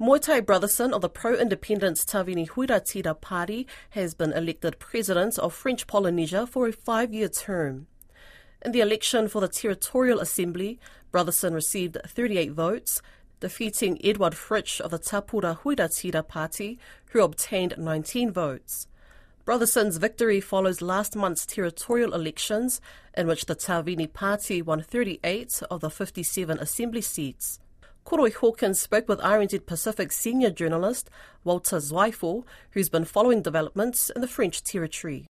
Moetai Brotherson of the pro-independence Tavini Huiraatira party has been elected president of French Polynesia for a five-year term. In the election for the Territorial Assembly, Brotherson received 38 votes, defeating Edward Fritch of the Tapura Huiraatira party, who obtained 19 votes. Brotherson's victory follows last month's territorial elections, in which the Tavini party won 38 of the 57 assembly seats. Koroi Hawkins spoke with RNZ Pacific senior journalist Walter Zweifel, who's been following developments in the French territory.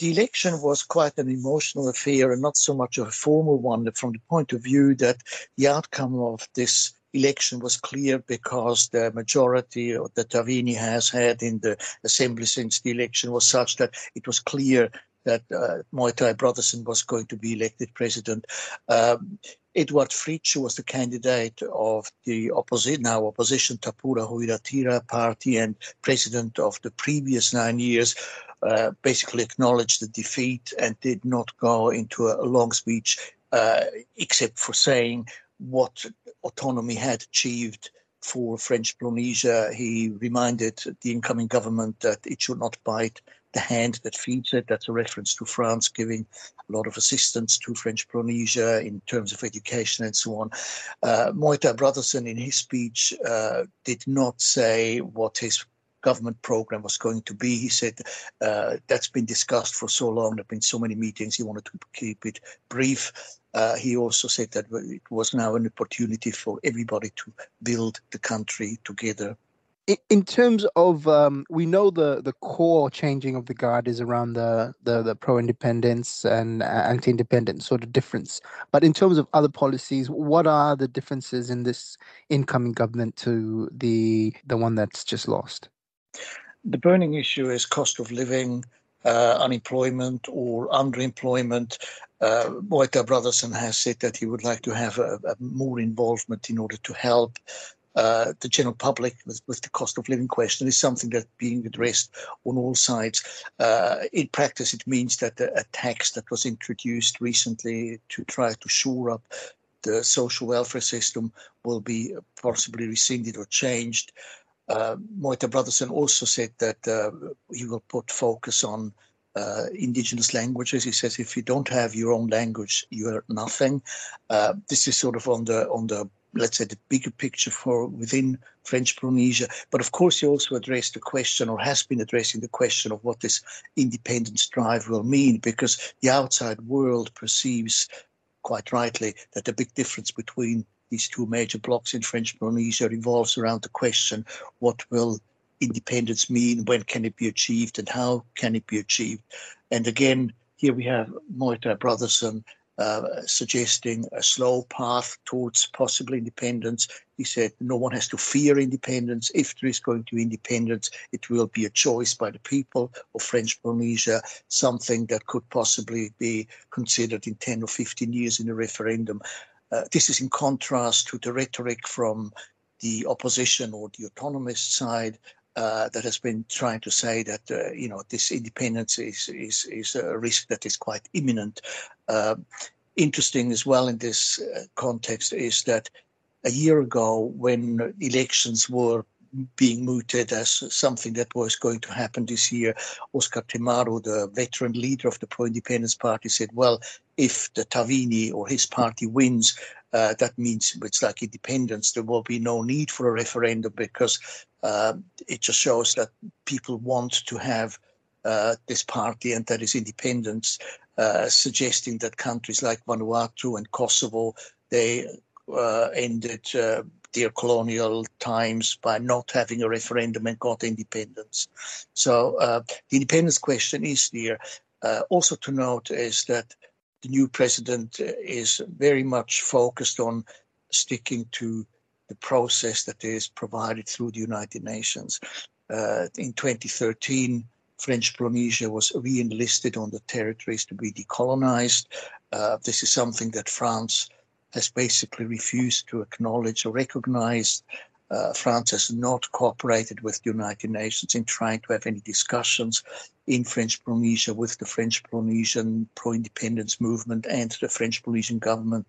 The election was quite an emotional affair and not so much a formal one from the point of view that the outcome of this election was clear because the majority that Tavini has had in the assembly since the election was such that it was clear that uh, Moetai Brotherson was going to be elected president. Um, Edward Fritch was the candidate of the opposition, now opposition Tapura Huiraatira party and president of the previous nine years, uh, basically acknowledged the defeat and did not go into a long speech, uh, except for saying what autonomy had achieved for French Polynesia. He reminded the incoming government that it should not bite the hand that feeds it. That's a reference to France giving a lot of assistance to French Polynesia in terms of education and so on. Uh, Moetai Brotherson, in his speech, uh, did not say what his government program was going to be. He said uh, that's been discussed for so long. There have been so many meetings. He wanted to keep it brief. Uh, he also said that it was now an opportunity for everybody to build the country together. In terms of, um, we know the, the core changing of the guard is around the, the, the pro independence and anti independence sort of difference. But in terms of other policies, what are the differences in this incoming government to the the one that's just lost? The burning issue is cost of living, uh, unemployment or underemployment. Uh, Moetai Brotherson has said that he would like to have a, a more involvement in order to help uh, the general public with, with, the cost of living question is something that's being addressed on all sides. Uh, in practice, it means that a, a, tax that was introduced recently to try to shore up the social welfare system will be possibly rescinded or changed. Uh, Moetai Brotherson also said that uh, he will put focus on uh, indigenous languages. He says if you don't have your own language, you're nothing. Uh, this is sort of on the on the let's say the bigger picture for within French Polynesia. But of course, he also addressed the question, or has been addressing the question of what this independence drive will mean, because the outside world perceives quite rightly that the big difference between these two major blocks in French Polynesia revolves around the question what will independence mean, when can it be achieved, and how can it be achieved. And again, here we have Moetai Brotherson uh, suggesting a slow path towards possible independence. He said no one has to fear independence. If there is going to be independence, it will be a choice by the people of French Polynesia, something that could possibly be considered in 10 or 15 years in a referendum. Uh, this is in contrast to the rhetoric from the opposition or the autonomist side uh, that has been trying to say that uh, you know this independence is is is a risk that is quite imminent. Uh, interesting as well in this uh, context is that a year ago, when elections were being mooted as something that was going to happen this year. Oscar Temaru, the veteran leader of the pro-independence party, said, well, if the Tavini or his party wins, uh, that means it's like independence. There will be no need for a referendum because uh, it just shows that people want to have uh, this party and that is independence, uh, suggesting that countries like Vanuatu and Kosovo, they uh, ended uh, their colonial times by not having a referendum and got independence. So the independence question is there. Also to note is that the new president is very much focused on sticking to the process that is provided through the United Nations. Uh, in 2013, French Polynesia was re-enlisted on the territories to be decolonized. Uh, this is something that France has basically refused to acknowledge or recognize. Uh, France has not cooperated with the United Nations in trying to have any discussions in French Polynesia with the French Polynesian pro-independence movement and the French Polynesian government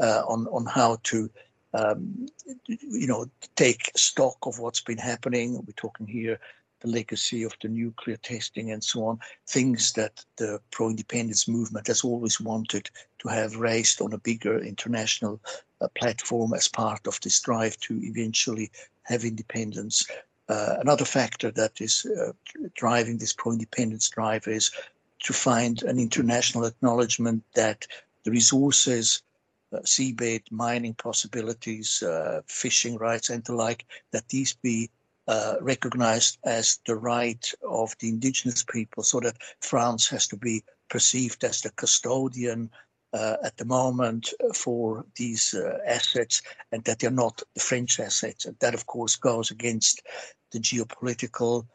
uh, on on how to um, you know, take stock of what's been happening. We're talking here the legacy of the nuclear testing and so on, things that the pro independence movement has always wanted to have raised on a bigger international uh, platform as part of this drive to eventually have independence. Uh, another factor that is uh, driving this pro independence drive is to find an international acknowledgement that the resources seabed mining possibilities, uh, fishing rights, and the like, that these be uh, recognized as the right of the indigenous people, so that France has to be perceived as the custodian uh, at the moment for these uh, assets and that they're not the French assets. And that, of course, goes against the geopolitical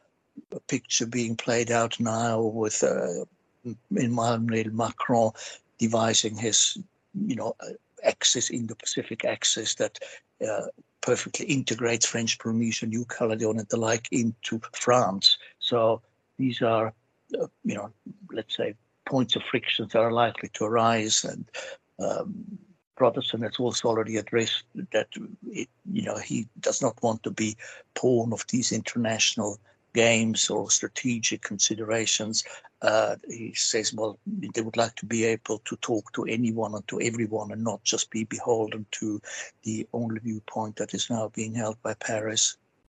picture being played out now with uh, Emmanuel Macron devising his, you know, axis, Indo-Pacific axis that uh, perfectly integrates French Polynesia, New Caledonia, and the like into France. So these are, uh, you know, let's say points of friction that are likely to arise. And um, Brotherson has also already addressed that, it, you know, he does not want to be pawn of these international games or strategic considerations. Uh, he says, well, they would like to be able to talk to anyone and to everyone and not just be beholden to the only viewpoint that is now being held by Paris.